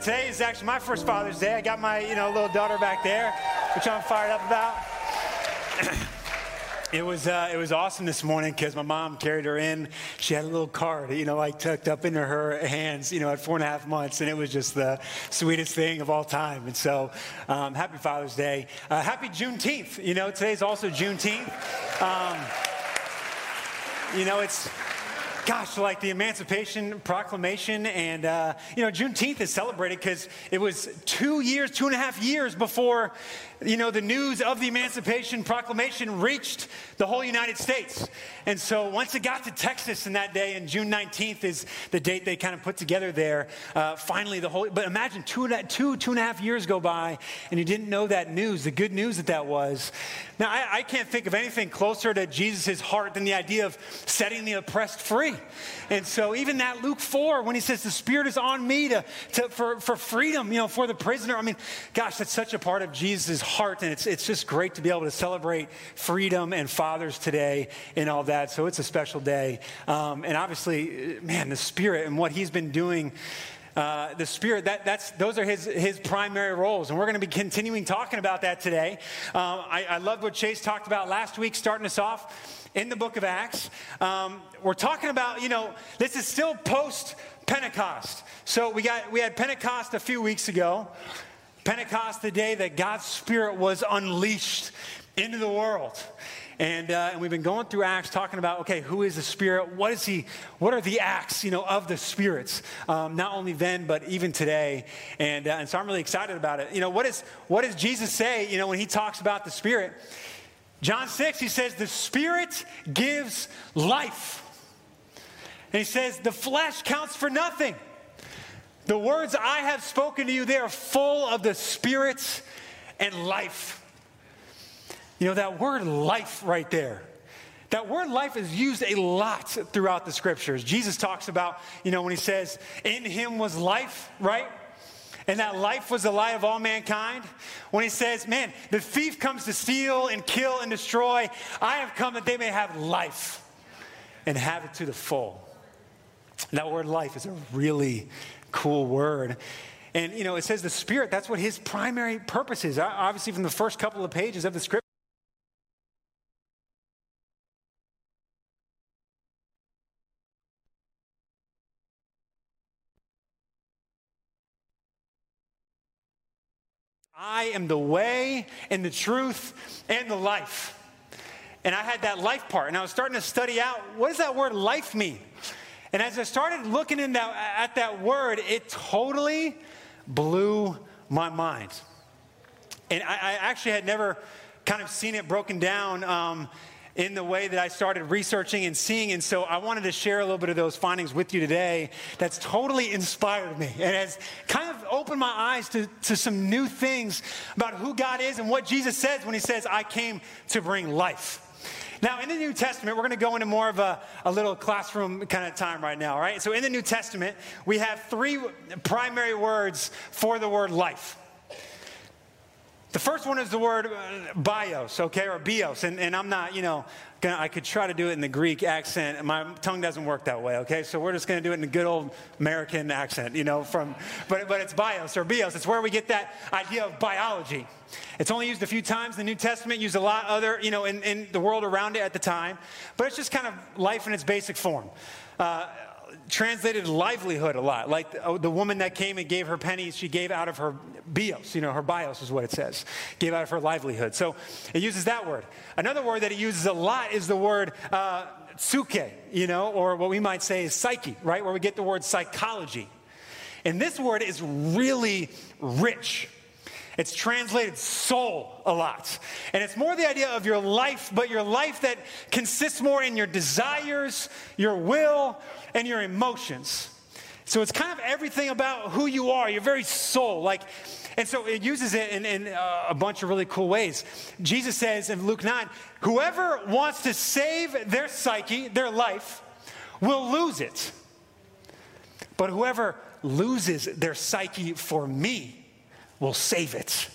Today is actually my first Father's Day. I got my, you know, little daughter back there, which I'm fired up about. It was, uh, it was awesome this morning because my mom carried her in. She had a little card, you know, like tucked up into her hands, you know, at four and a half months. And it was just the sweetest thing of all time. And so, um, happy Father's Day. Uh, happy Juneteenth. You know, today's also Juneteenth. Um, you know, it's, gosh, like the Emancipation Proclamation. And, uh, you know, Juneteenth is celebrated because it was two years, two and a half years before, you know, the news of the Emancipation Proclamation reached the whole United States. And so once it got to Texas in that day, and June 19th is the date they kind of put together there, uh, finally the whole, but imagine two, two, two and a half years go by and you didn't know that news, the good news that that was. Now, I, I can't think of anything closer to Jesus' heart than the idea of setting the oppressed free. And so even that Luke 4, when he says the Spirit is on me to, to, for, for freedom, you know, for the prisoner, I mean, gosh, that's such a part of Jesus' heart. And it's, it's just great to be able to celebrate freedom and fathers today and all that. So it's a special day. Um, and obviously, man, the Spirit and what he's been doing uh, the Spirit, that, that's, those are his, his primary roles. And we're going to be continuing talking about that today. Um, I, I loved what Chase talked about last week, starting us off in the book of Acts. Um, we're talking about, you know, this is still post Pentecost. So we, got, we had Pentecost a few weeks ago. Pentecost, the day that God's Spirit was unleashed into the world. And, uh, and we've been going through Acts talking about, okay, who is the Spirit? What is he? What are the acts, you know, of the spirits? Um, not only then, but even today. And, uh, and so I'm really excited about it. You know, what, is, what does Jesus say, you know, when he talks about the Spirit? John 6, he says, the Spirit gives life. And he says, the flesh counts for nothing. The words I have spoken to you, they are full of the Spirit and life. You know, that word life right there. That word life is used a lot throughout the scriptures. Jesus talks about, you know, when he says, in him was life, right? And that life was the light of all mankind. When he says, man, the thief comes to steal and kill and destroy, I have come that they may have life and have it to the full. That word life is a really cool word. And, you know, it says the Spirit, that's what his primary purpose is. Obviously, from the first couple of pages of the scripture. I am the way and the truth and the life. And I had that life part, and I was starting to study out what does that word life mean? And as I started looking in that, at that word, it totally blew my mind. And I, I actually had never kind of seen it broken down um, in the way that I started researching and seeing. And so I wanted to share a little bit of those findings with you today that's totally inspired me and has kind of opened my eyes to, to some new things about who God is and what Jesus says when he says, I came to bring life. Now, in the New Testament, we're going to go into more of a, a little classroom kind of time right now, right? So, in the New Testament, we have three primary words for the word life. The first one is the word uh, bios, okay, or bios. And, and I'm not, you know, I could try to do it in the Greek accent. My tongue doesn't work that way, okay? So we're just going to do it in the good old American accent, you know, from, but, but it's bios or bios. It's where we get that idea of biology. It's only used a few times in the New Testament, used a lot other, you know, in, in the world around it at the time. But it's just kind of life in its basic form. Uh, translated livelihood a lot. Like the, oh, the, woman that came and gave her pennies, she gave out of her bios, you know, her bios is what it says, gave out of her livelihood. So it uses that word. Another word that it uses a lot is the word uh, suke, you know, or what we might say is psyche, right? Where we get the word psychology. And this word is really rich. It's translated soul a lot. And it's more the idea of your life, but your life that consists more in your desires, your will, and your emotions. So it's kind of everything about who you are, your very soul. Like, and so it uses it in, in uh, a bunch of really cool ways. Jesus says in Luke 9, whoever wants to save their psyche, their life, will lose it. But whoever loses their psyche for me will save it.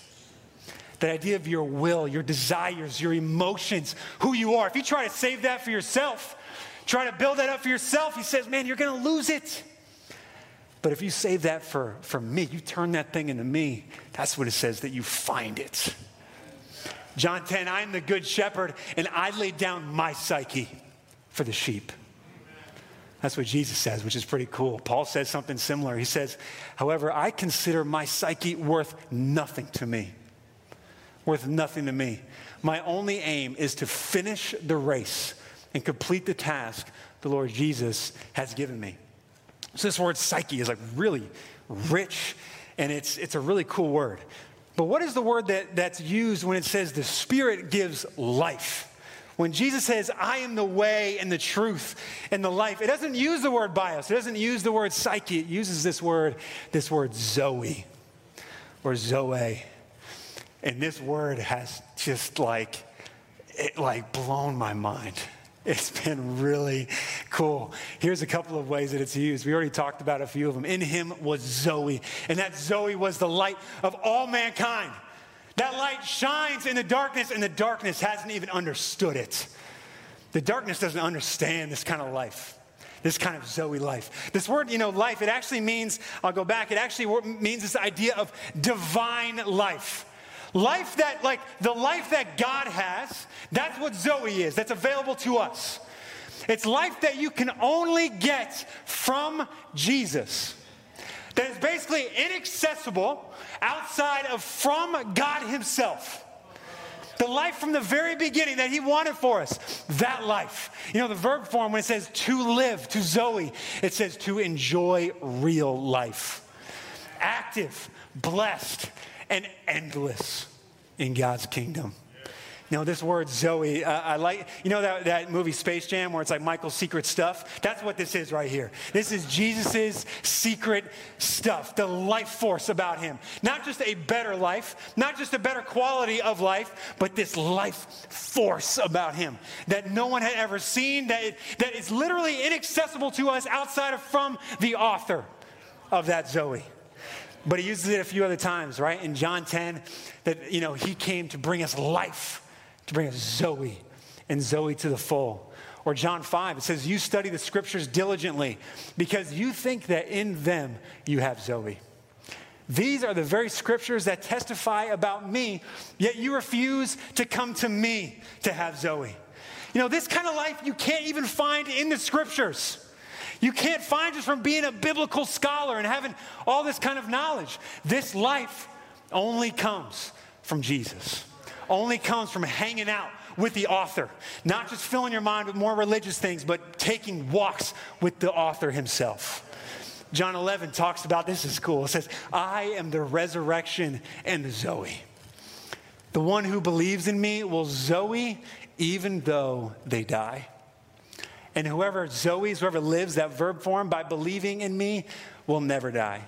That idea of your will, your desires, your emotions, who you are. If you try to save that for yourself, try to build that up for yourself, he says, man, you're going to lose it. But if you save that for, for me, you turn that thing into me, that's what it says that you find it. John 10, I am the good shepherd, and I laid down my psyche for the sheep. That's what Jesus says, which is pretty cool. Paul says something similar. He says, However, I consider my psyche worth nothing to me. Worth nothing to me. My only aim is to finish the race and complete the task the Lord Jesus has given me. So, this word psyche is like really rich, and it's, it's a really cool word. But what is the word that, that's used when it says the Spirit gives life? When Jesus says, I am the way and the truth and the life, it doesn't use the word bios. It doesn't use the word psyche. It uses this word, this word Zoe or Zoe. And this word has just like, it like blown my mind. It's been really cool. Here's a couple of ways that it's used. We already talked about a few of them. In him was Zoe, and that Zoe was the light of all mankind. That light shines in the darkness, and the darkness hasn't even understood it. The darkness doesn't understand this kind of life, this kind of Zoe life. This word, you know, life, it actually means, I'll go back, it actually means this idea of divine life. Life that, like, the life that God has, that's what Zoe is, that's available to us. It's life that you can only get from Jesus. That is basically inaccessible outside of from God Himself. The life from the very beginning that He wanted for us, that life. You know, the verb form, when it says to live, to Zoe, it says to enjoy real life. Active, blessed, and endless in God's kingdom. You know, this word Zoe, uh, I like, you know that, that movie Space Jam where it's like Michael's secret stuff? That's what this is right here. This is Jesus's secret stuff, the life force about him. Not just a better life, not just a better quality of life, but this life force about him that no one had ever seen, that, it, that is literally inaccessible to us outside of from the author of that Zoe. But he uses it a few other times, right? In John 10, that, you know, he came to bring us life, to bring us Zoe, and Zoe to the full. Or John 5, it says, You study the scriptures diligently because you think that in them you have Zoe. These are the very scriptures that testify about me, yet you refuse to come to me to have Zoe. You know, this kind of life you can't even find in the scriptures. You can't find just from being a biblical scholar and having all this kind of knowledge. This life only comes from Jesus, only comes from hanging out with the author, not just filling your mind with more religious things, but taking walks with the author himself. John 11 talks about this is cool. It says, I am the resurrection and the Zoe. The one who believes in me will Zoe even though they die. And whoever Zoe's, whoever lives that verb form by believing in me will never die.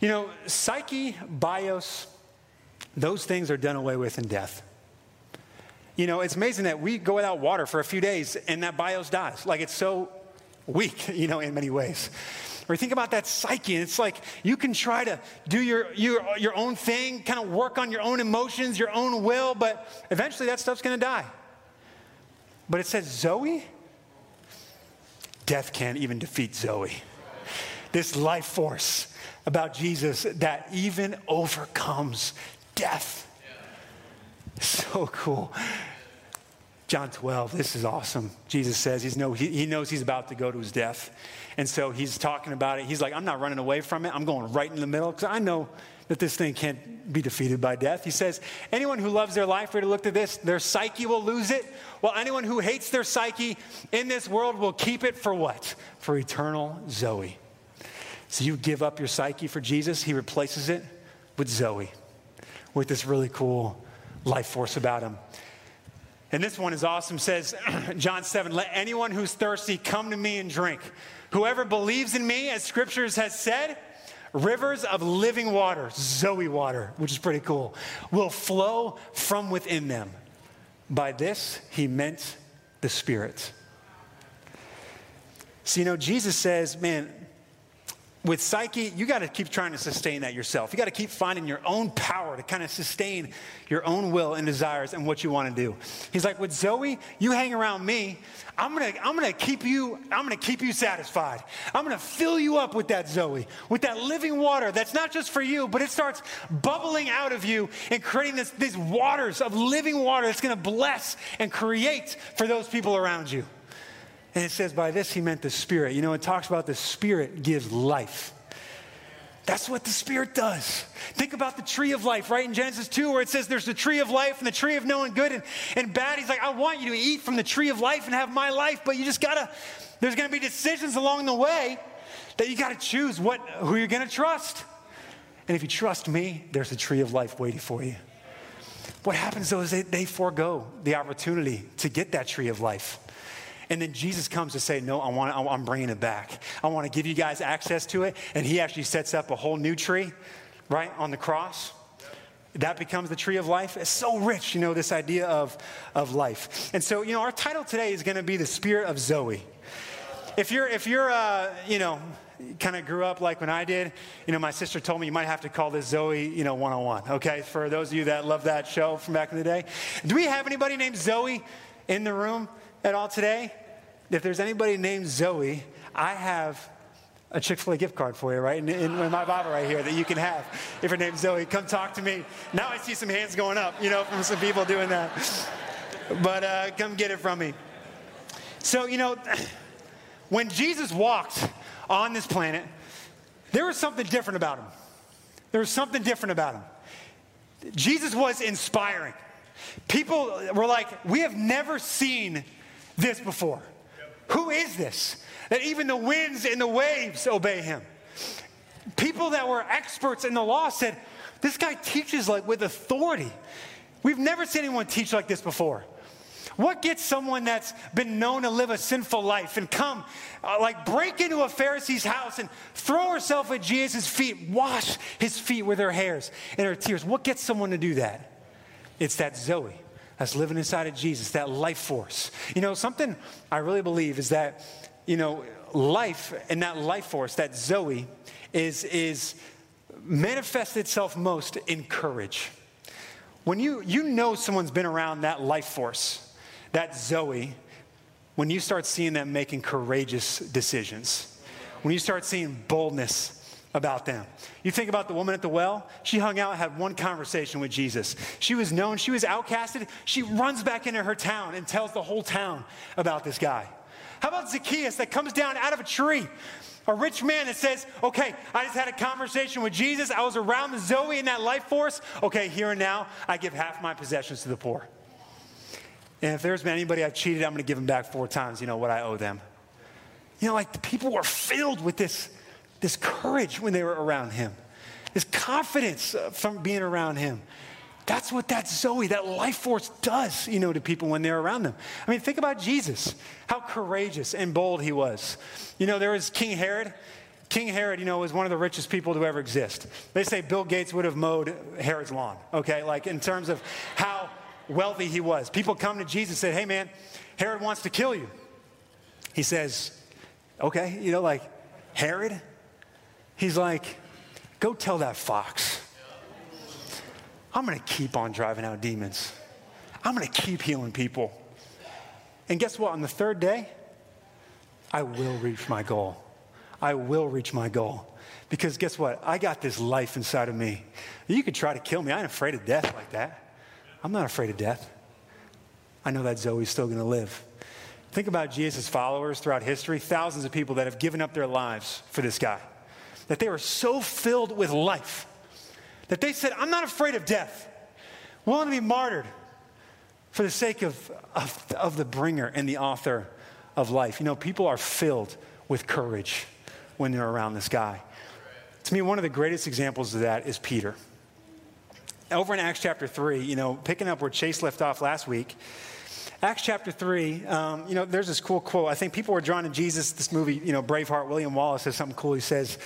You know, psyche, bios, those things are done away with in death. You know, it's amazing that we go without water for a few days and that bios dies. Like it's so weak, you know, in many ways. Or think about that psyche, and it's like you can try to do your, your, your own thing, kind of work on your own emotions, your own will, but eventually that stuff's gonna die. But it says Zoe, death can't even defeat Zoe. This life force about Jesus that even overcomes death. So cool. John 12, this is awesome. Jesus says he's no, he, he knows he's about to go to his death. And so he's talking about it. He's like, I'm not running away from it. I'm going right in the middle because I know that this thing can't be defeated by death. He says, anyone who loves their life, ready to look at this, their psyche will lose it, Well, anyone who hates their psyche in this world will keep it for what? For eternal Zoe. So you give up your psyche for Jesus, he replaces it with Zoe, with this really cool life force about him. And this one is awesome. says, John 7, let anyone who's thirsty come to me and drink. Whoever believes in me, as scriptures has said, rivers of living water, Zoe water, which is pretty cool, will flow from within them. By this, he meant the Spirit. So, you know, Jesus says, man, with Psyche, you got to keep trying to sustain that yourself. You got to keep finding your own power to kind of sustain your own will and desires and what you want to do. He's like, with Zoe, you hang around me, I'm gonna, I'm gonna keep you, I'm gonna keep you satisfied. I'm gonna fill you up with that Zoe, with that living water that's not just for you, but it starts bubbling out of you and creating this, these waters of living water that's gonna bless and create for those people around you. And it says, by this he meant the Spirit. You know, it talks about the Spirit gives life. That's what the Spirit does. Think about the tree of life, right? In Genesis 2, where it says there's the tree of life and the tree of knowing good and, and bad. He's like, I want you to eat from the tree of life and have my life, but you just gotta, there's gonna be decisions along the way that you gotta choose what, who you're gonna trust. And if you trust me, there's a tree of life waiting for you. What happens though is they, they forego the opportunity to get that tree of life. And then Jesus comes to say, No, I want, I'm bringing it back. I want to give you guys access to it. And he actually sets up a whole new tree, right, on the cross. That becomes the tree of life. It's so rich, you know, this idea of, of life. And so, you know, our title today is going to be The Spirit of Zoe. If you're, if you're, uh, you know, kind of grew up like when I did, you know, my sister told me you might have to call this Zoe, you know, 101, okay? For those of you that love that show from back in the day. Do we have anybody named Zoe in the room at all today? If there's anybody named Zoe, I have a Chick fil A gift card for you, right? In, in, my Bible right here that you can have. If your name's Zoe, come talk to me. Now I see some hands going up, you know, from some people doing that. But uh, come get it from me. So, you know, when Jesus walked on this planet, there was something different about him. There was something different about him. Jesus was inspiring. People were like, we have never seen this before. Who is this? That even the winds and the waves obey him. People that were experts in the law said, This guy teaches like with authority. We've never seen anyone teach like this before. What gets someone that's been known to live a sinful life and come, uh, like, break into a Pharisee's house and throw herself at Jesus' feet, wash his feet with her hairs and her tears? What gets someone to do that? It's that Zoe that's living inside of Jesus, that life force. You know, something I really believe is that, you know, life and that life force, that Zoe, is, is manifests itself most in courage. When you, you know someone's been around that life force, that Zoe, when you start seeing them making courageous decisions, when you start seeing boldness about them. You think about the woman at the well, she hung out, had one conversation with Jesus. She was known, she was outcasted. She runs back into her town and tells the whole town about this guy. How about Zacchaeus that comes down out of a tree? A rich man that says, Okay, I just had a conversation with Jesus. I was around the Zoe in that life force. Okay, here and now, I give half my possessions to the poor. And if there's been anybody I've cheated, I'm going to give them back four times, you know, what I owe them. You know, like the people were filled with this this courage when they were around him, this confidence uh, from being around him. That's what that Zoe, that life force does, you know, to people when they're around them. I mean, think about Jesus, how courageous and bold he was. You know, there was King Herod. King Herod, you know, was one of the richest people to ever exist. They say Bill Gates would have mowed Herod's lawn, okay? Like in terms of how wealthy he was. People come to Jesus and say, hey man, Herod wants to kill you. He says, okay, you know, like, Herod? He's like, go tell that fox. I'm going to keep on driving out demons. I'm going to keep healing people. And guess what? On the third day, I will reach my goal. I will reach my goal. Because guess what? I got this life inside of me. You could try to kill me. I ain't afraid of death like that. I'm not afraid of death. I know that Zoe's still going to live. Think about Jesus' followers throughout history, thousands of people that have given up their lives for this guy that they were so filled with life that they said, I'm not afraid of death, willing to be martyred for the sake of, of, of the bringer and the author of life. You know, people are filled with courage when they're around this guy. To me, one of the greatest examples of that is Peter. Over in Acts chapter 3, you know, picking up where Chase left off last week, Acts chapter 3, um, you know, there's this cool quote. I think people were drawn to Jesus, this movie, you know, Braveheart. William Wallace says something cool. He says,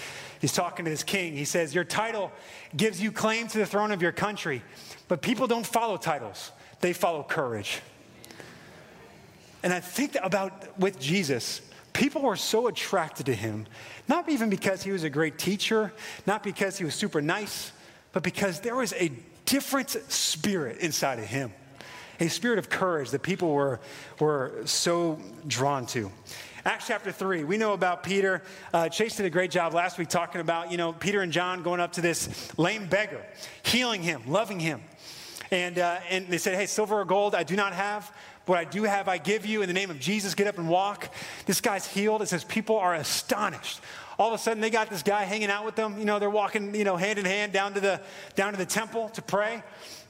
he's talking to this king. He says, Your title gives you claim to the throne of your country, but people don't follow titles, they follow courage. And I think about with Jesus, people were so attracted to him, not even because he was a great teacher, not because he was super nice, but because there was a different spirit inside of him, a spirit of courage that people were, were so drawn to. Acts chapter 3, we know about Peter. Uh, Chase did a great job last week talking about, you know, Peter and John going up to this lame beggar, healing him, loving him. And, uh, and they said, Hey, silver or gold I do not have. What I do have, I give you. In the name of Jesus, get up and walk. This guy's healed. It says people are astonished. All of a sudden, they got this guy hanging out with them. You know, they're walking, you know, hand in hand down to the, down to the temple to pray.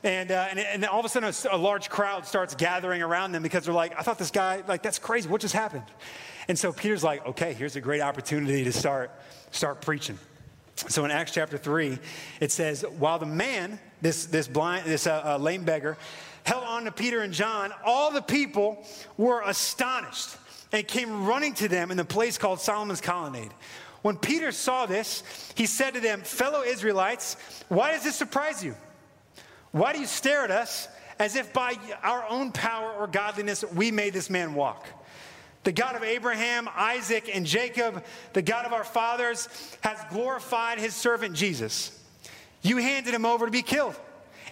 And, uh, and, and, all of a sudden, a, a large crowd starts gathering around them because they're like, I thought this guy, like, that's crazy. What just happened? And so Peter's like, okay, here's a great opportunity to start, start preaching. So in Acts chapter 3, it says, while the man, this, this blind, this uh, uh, lame beggar, held on to Peter and John, all the people were astonished and came running to them in the place called Solomon's Colonnade. When Peter saw this, he said to them, Fellow Israelites, why does this surprise you? Why do you stare at us as if by our own power or godliness we made this man walk? The God of Abraham, Isaac, and Jacob, the God of our fathers, has glorified his servant Jesus. You handed him over to be killed,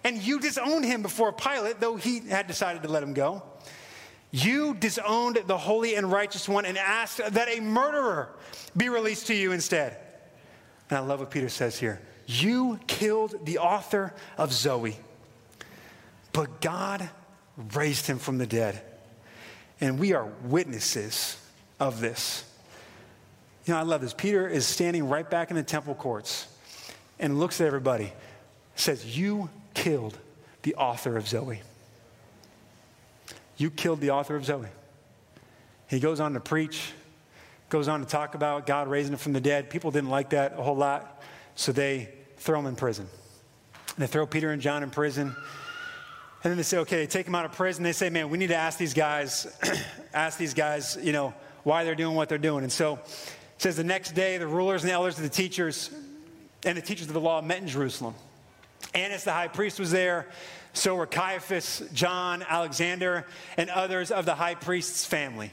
and you disowned him before Pilate, though he had decided to let him go. You disowned the holy and righteous one and asked that a murderer be released to you instead. And I love what Peter says here. You killed the author of Zoe, but God raised him from the dead and we are witnesses of this. You know, I love this. Peter is standing right back in the temple courts and looks at everybody, says, You killed the author of Zoe. You killed the author of Zoe. He goes on to preach, goes on to talk about God raising him from the dead. People didn't like that a whole lot, so they throw him in prison. They throw Peter and John in prison. And then they say, okay, they take them out of prison. They say, man, we need to ask these guys, ask these guys, you know, why they're doing what they're doing. And so it says the next day, the rulers and the elders and the teachers and the teachers of the law met in Jerusalem. Annas the high priest was there. So were Caiaphas, John, Alexander, and others of the high priest's family.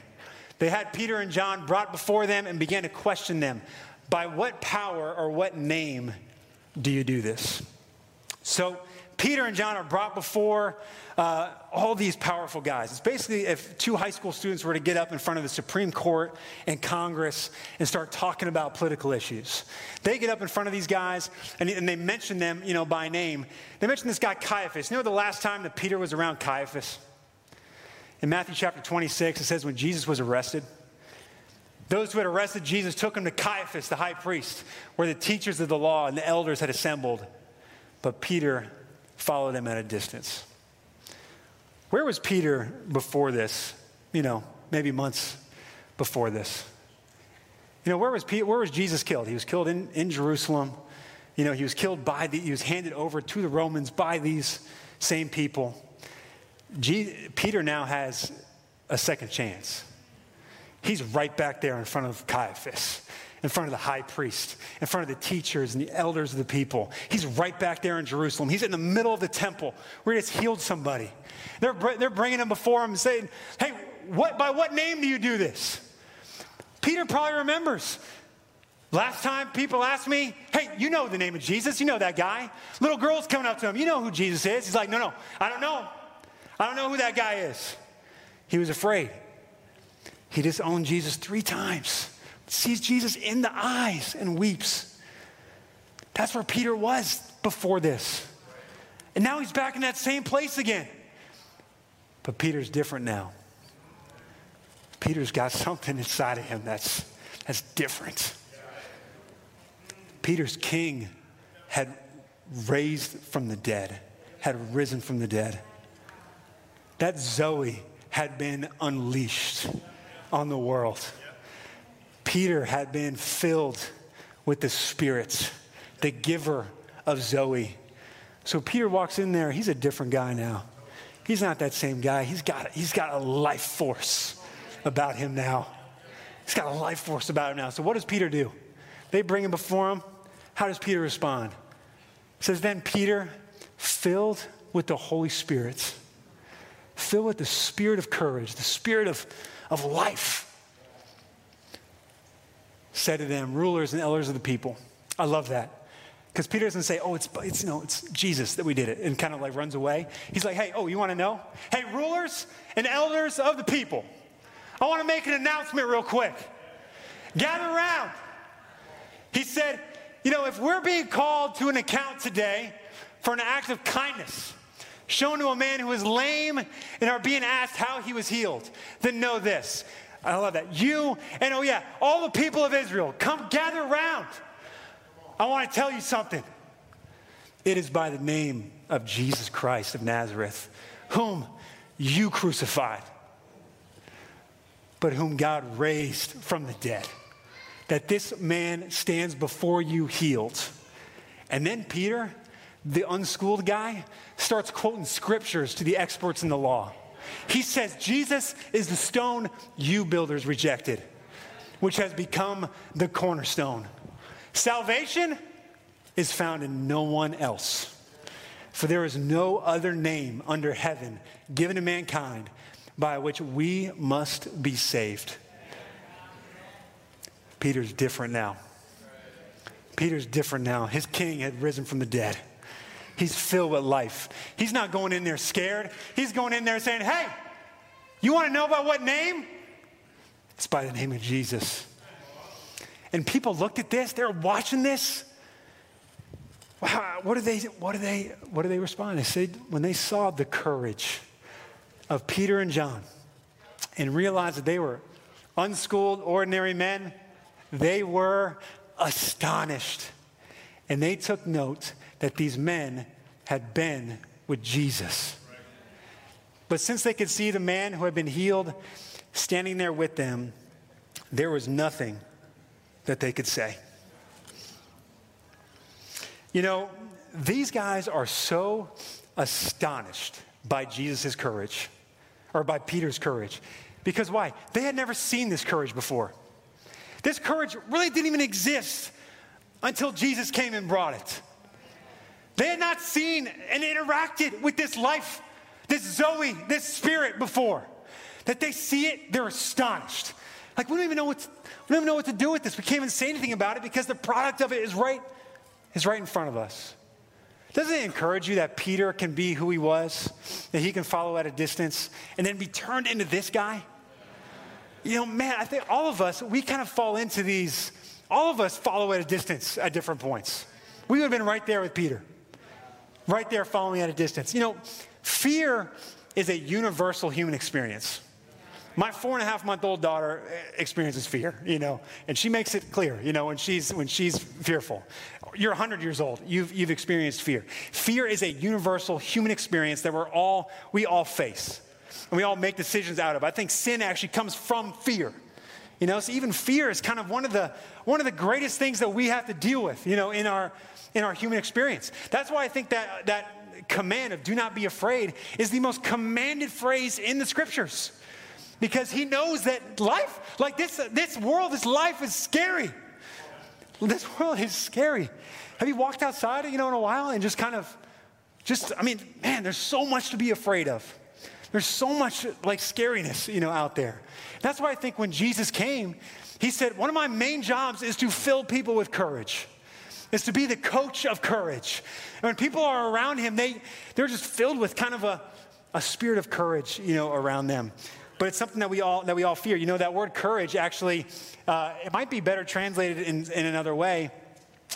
They had Peter and John brought before them and began to question them By what power or what name do you do this? So Peter and John are brought before uh, all these powerful guys. It's basically if two high school students were to get up in front of the Supreme Court and Congress and start talking about political issues. They get up in front of these guys and, and they mention them, you know, by name. They mention this guy Caiaphas. You know the last time that Peter was around Caiaphas? In Matthew chapter 26, it says when Jesus was arrested, those who had arrested Jesus took him to Caiaphas, the high priest, where the teachers of the law and the elders had assembled. But Peter follow them at a distance. Where was Peter before this? You know, maybe months before this. You know, where was, Peter, where was Jesus killed? He was killed in, in Jerusalem. You know, he was killed by the, he was handed over to the Romans by these same people. G, Peter now has a second chance. He's right back there in front of Caiaphas in front of the high priest, in front of the teachers and the elders of the people. He's right back there in Jerusalem. He's in the middle of the temple where he just healed somebody. They're, they're bringing him before him saying, Hey, what, by what name do you do this? Peter probably remembers. Last time people asked me, Hey, you know the name of Jesus. You know that guy. Little girl's coming up to him. You know who Jesus is. He's like, No, no, I don't know. I don't know who that guy is. He was afraid. He disowned Jesus three times sees Jesus in the eyes and weeps. That's where Peter was before this. And now he's back in that same place again. But Peter's different now. Peter's got something inside of him that's, that's different. Peter's king had raised from the dead, had risen from the dead. That Zoe had been unleashed on the world. Peter had been filled with the Spirit, the giver of Zoe. So Peter walks in there. He's a different guy now. He's not that same guy. He's got, he's got a life force about him now. He's got a life force about him now. So what does Peter do? They bring him before him. How does Peter respond? It says, Then Peter, filled with the Holy Spirit, filled with the spirit of courage, the spirit of, of life, said to them, rulers and elders of the people. I love that. Because Peter doesn't say, oh, it's, it's, you know, it's Jesus that we did it, and kind of like runs away. He's like, hey, oh, you want to know? Hey, rulers and elders of the people, I want to make an announcement real quick. Gather around. He said, you know, if we're being called to an account today for an act of kindness shown to a man who is lame and are being asked how he was healed, then know this. I love that. You and oh, yeah, all the people of Israel, come gather around. I want to tell you something. It is by the name of Jesus Christ of Nazareth, whom you crucified, but whom God raised from the dead, that this man stands before you healed. And then Peter, the unschooled guy, starts quoting scriptures to the experts in the law. He says, Jesus is the stone you builders rejected, which has become the cornerstone. Salvation is found in no one else. For there is no other name under heaven given to mankind by which we must be saved. Peter's different now. Peter's different now. His king had risen from the dead. He's filled with life. He's not going in there scared. He's going in there saying, Hey, you want to know about what name? It's by the name of Jesus. And people looked at this, they're watching this. Wow, what do they, what do they, what do they respond? They said, when they saw the courage of Peter and John and realized that they were unschooled, ordinary men, they were astonished. And they took note that these men had been with Jesus. But since they could see the man who had been healed standing there with them, there was nothing that they could say. You know, these guys are so astonished by Jesus' courage, or by Peter's courage. Because why? They had never seen this courage before. This courage really didn't even exist until Jesus came and brought it. They had not seen and interacted with this life, this Zoe, this spirit before. That they see it, they're astonished. Like, we don't even know what to, we don't even know what to do with this. We can't even say anything about it because the product of it is right, is right in front of us. Doesn't it encourage you that Peter can be who he was, that he can follow at a distance, and then be turned into this guy? You know, man, I think all of us, we kind of fall into these, all of us follow at a distance at different points. We would have been right there with Peter, right there following at a distance. You know, fear is a universal human experience. My four and a half month old daughter eh, experiences fear, you know, and she makes it clear, you know, when she's, when she's fearful. You're 100 years old, you've, you've experienced fear. Fear is a universal human experience that we're all, we all face and we all make decisions out of. I think sin actually comes from fear. You know, so even fear is kind of one of the one of the greatest things that we have to deal with, you know, in our in our human experience. That's why I think that that command of do not be afraid is the most commanded phrase in the scriptures because he knows that life, like this, this world, this life is scary. This world is scary. Have you walked outside, you know, in a while and just kind of, just, I mean, man, there's so much to be afraid of. There's so much like scariness, you know, out there. That's why I think when Jesus came, he said, one of my main jobs is to fill people with courage is to be the coach of courage. And when people are around him, they, they're just filled with kind of a, a spirit of courage, you know, around them but it's something that we all that we all fear. You know, that word courage actually uh, it might be better translated in, in another way.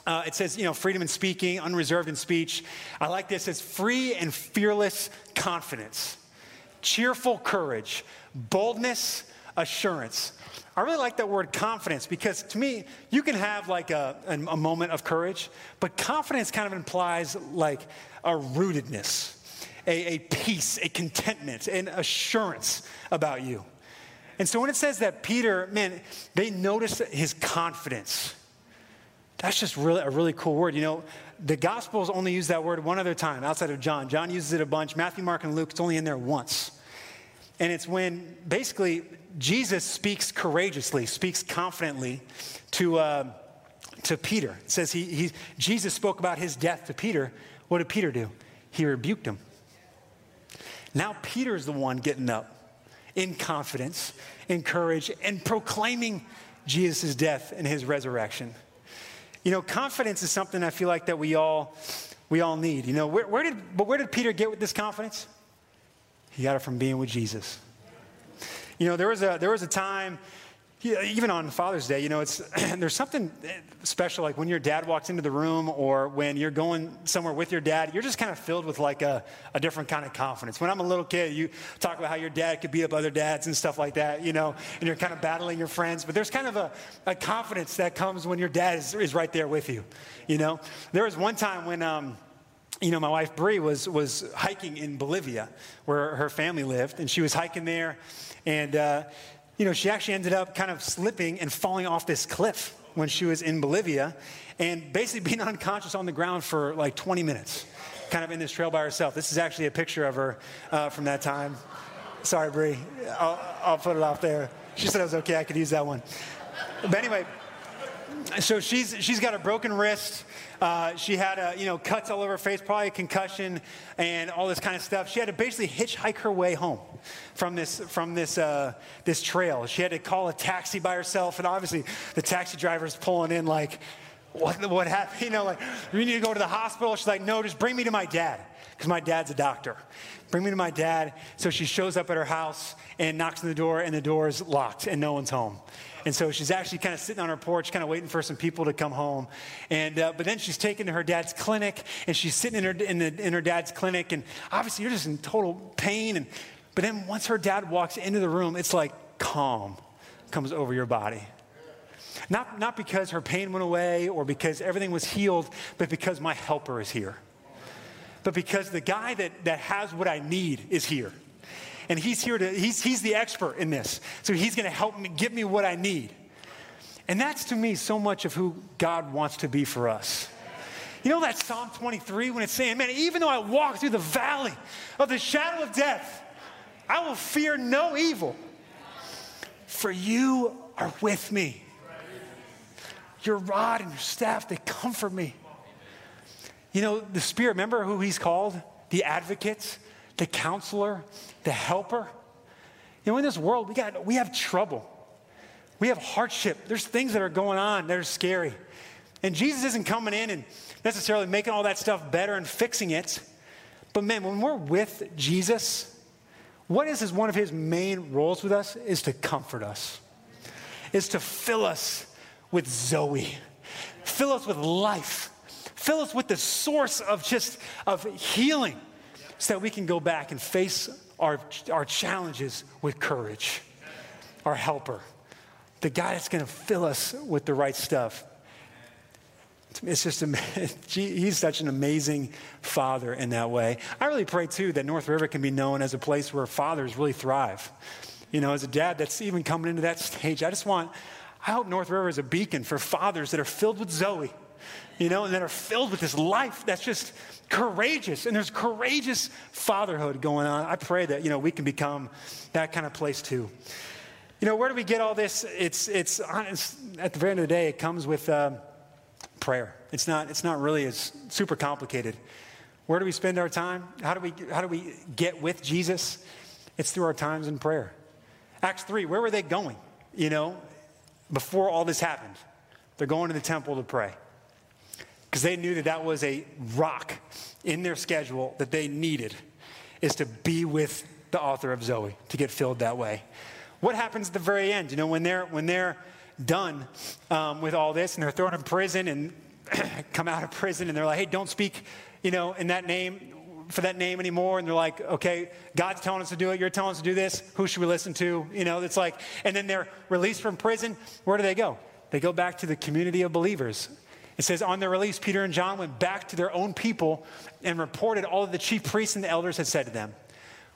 Uh, it says, you know, freedom in speaking, unreserved in speech. I like this. It's free and fearless confidence, cheerful courage, boldness, assurance. I really like that word confidence because to me, you can have like a, a, moment of courage, but confidence kind of implies like a rootedness a, a peace, a contentment, an assurance about you. And so when it says that Peter, man, they noticed his confidence. That's just really a really cool word. You know, the Gospels only use that word one other time outside of John. John uses it a bunch. Matthew, Mark, and Luke, it's only in there once. And it's when basically Jesus speaks courageously, speaks confidently to, uh, to Peter. It says he, he, Jesus spoke about his death to Peter. What did Peter do? He rebuked him. Now Peter's the one getting up in confidence, in courage, and proclaiming Jesus' death and his resurrection. You know, confidence is something I feel like that we all we all need. You know, where, where did but where did Peter get with this confidence? He got it from being with Jesus. You know, there was a there was a time even on Father's Day, you know, it's there's something special like when your dad walks into the room or when you're going somewhere with your dad, you're just kind of filled with like a, a different kind of confidence. When I'm a little kid, you talk about how your dad could beat up other dads and stuff like that, you know, and you're kind of battling your friends. But there's kind of a, a confidence that comes when your dad is, is right there with you, you know. There was one time when, um, you know, my wife Bree was was hiking in Bolivia, where her family lived, and she was hiking there, and uh, you know, she actually ended up kind of slipping and falling off this cliff when she was in Bolivia and basically being unconscious on the ground for like 20 minutes, kind of in this trail by herself. This is actually a picture of her uh, from that time. Sorry, Bree. I'll, I'll put it off there. She said it was okay. I could use that one. But anyway, so she's, she's got a broken wrist. Uh, she had a, you know, cuts all over her face, probably a concussion and all this kind of stuff. She had to basically hitchhike her way home from this, from this, uh, this trail. She had to call a taxi by herself, and obviously the taxi driver's pulling in like, what, what happened? You know, like, we need to go to the hospital. She's like, no, just bring me to my dad, because my dad's a doctor. Bring me to my dad. So she shows up at her house and knocks on the door, and the door is locked, and no one's home. And so she's actually kind of sitting on her porch, kind of waiting for some people to come home. And, uh, but then she's taken to her dad's clinic, and she's sitting in her, in, the, in her dad's clinic, and obviously you're just in total pain. And, but then once her dad walks into the room, it's like calm comes over your body. Not, not because her pain went away or because everything was healed, but because my helper is here. But because the guy that, that has what I need is here and he's here to, he's, he's the expert in this. So he's going to help me, give me what I need. And that's to me so much of who God wants to be for us. You know that Psalm 23 when it's saying, man, even though I walk through the valley of the shadow of death, I will fear no evil, for you are with me. Your rod and your staff, they comfort me. You know, the Spirit, remember who he's called? The advocate the counselor, the helper. You know, in this world, we, got, we have trouble. We have hardship. There's things that are going on that are scary. And Jesus isn't coming in and necessarily making all that stuff better and fixing it. But man, when we're with Jesus, what is his, one of his main roles with us is to comfort us, is to fill us with Zoe, fill us with life, fill us with the source of just of healing so that we can go back and face our, our challenges with courage. Our helper, the guy that's going to fill us with the right stuff. It's just, he's such an amazing father in that way. I really pray too that North River can be known as a place where fathers really thrive. You know, as a dad that's even coming into that stage, I just want, I hope North River is a beacon for fathers that are filled with Zoe, you know, and that are filled with this life that's just courageous. And there's courageous fatherhood going on. I pray that, you know, we can become that kind of place too. You know, where do we get all this? It's, it's, it's at the very end of the day, it comes with uh, prayer. It's not, it's not really as super complicated. Where do we spend our time? How do we, how do we get with Jesus? It's through our times in prayer. Acts 3, where were they going? You know, before all this happened, they're going to the temple to pray because they knew that that was a rock in their schedule that they needed is to be with the author of Zoe to get filled that way. What happens at the very end? You know, when they're when they're done um, with all this and they're thrown in prison and come out of prison and they're like, hey, don't speak, you know, in that name for that name anymore. And they're like, okay, God's telling us to do it. You're telling us to do this. Who should we listen to? You know, it's like, and then they're released from prison. Where do they go? They go back to the community of believers it says, on their release, Peter and John went back to their own people and reported all that the chief priests and the elders had said to them.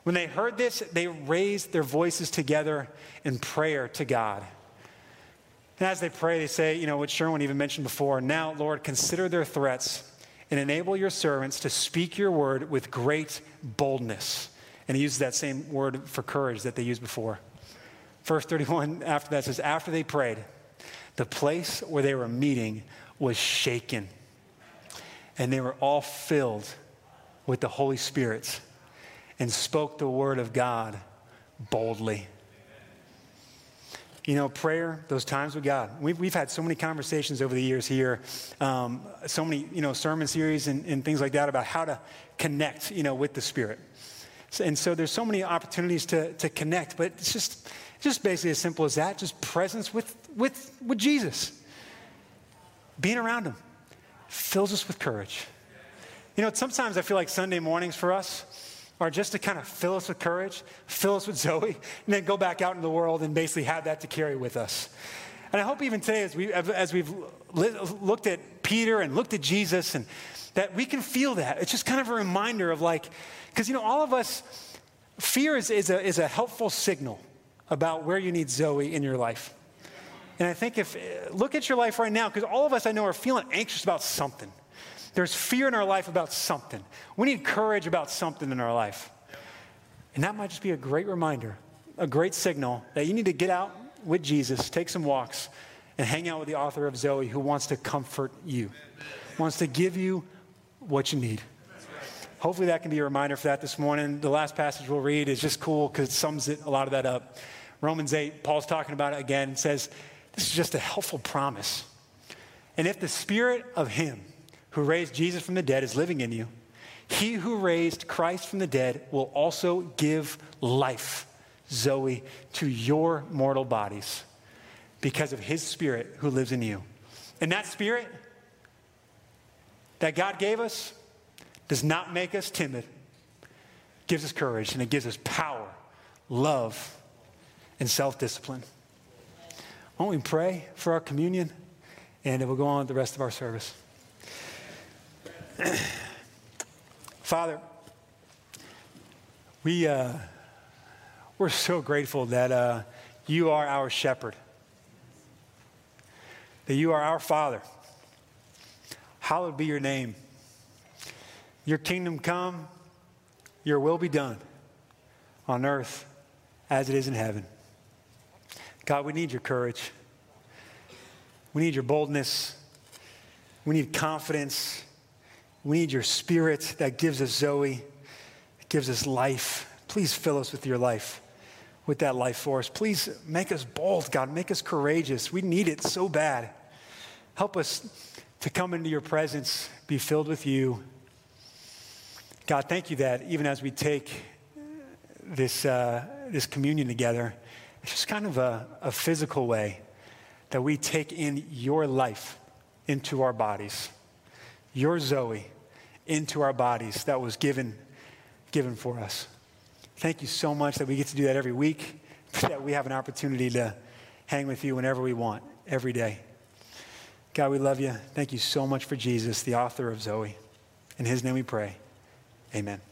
When they heard this, they raised their voices together in prayer to God. And as they pray, they say, you know, what Sherwin even mentioned before now, Lord, consider their threats and enable your servants to speak your word with great boldness. And he uses that same word for courage that they used before. Verse 31 after that says, After they prayed, the place where they were meeting was shaken. And they were all filled with the Holy Spirit and spoke the word of God boldly. you know, prayer, those times with God. We've, we've had so many conversations over the years here, um, so many, you know, sermon series and, and things like that about how to connect, you know, with the Spirit. So, and so there's so many opportunities to, to connect, but it's just, just basically as simple as that, just presence with, with, with Jesus. Being around Him fills us with courage. You know, sometimes I feel like Sunday mornings for us, are just to kind of fill us with courage, fill us with Zoe, and then go back out in the world and basically have that to carry with us. And I hope even today, as, we, as we've looked at Peter and looked at Jesus, and that we can feel that. It's just kind of a reminder of like, because you know, all of us, fear is, is, a, is a helpful signal about where you need Zoe in your life. And I think if, look at your life right now, because all of us I know are feeling anxious about something. There's fear in our life about something. We need courage about something in our life. And that might just be a great reminder, a great signal that you need to get out with Jesus, take some walks, and hang out with the author of Zoe who wants to comfort you, wants to give you what you need. Hopefully, that can be a reminder for that this morning. The last passage we'll read is just cool because it sums it, a lot of that up. Romans 8, Paul's talking about it again and says, This is just a helpful promise. And if the spirit of Him who raised Jesus from the dead is living in you, he who raised Christ from the dead will also give life, Zoe, to your mortal bodies because of his spirit who lives in you. And that spirit that God gave us does not make us timid, gives us courage, and it gives us power, love, and self discipline. Won't we pray for our communion? And it will go on with the rest of our service. Father, we, uh, we're so grateful that uh, you are our shepherd, that you are our Father. Hallowed be your name. Your kingdom come, your will be done on earth as it is in heaven. God, we need your courage. We need your boldness. We need confidence. We need your spirit that gives us Zoe, that gives us life. Please fill us with your life, with that life force. Please make us bold, God. Make us courageous. We need it so bad. Help us to come into your presence, be filled with you. God, thank you that even as we take this, uh, this communion together, it's just kind of a, a physical way that we take in your life into our bodies your Zoe into our bodies that was given, given for us. Thank you so much that we get to do that every week, that we have an opportunity to hang with you whenever we want, every day. God, we love you. Thank you so much for Jesus, the author of Zoe. In his name we pray. Amen.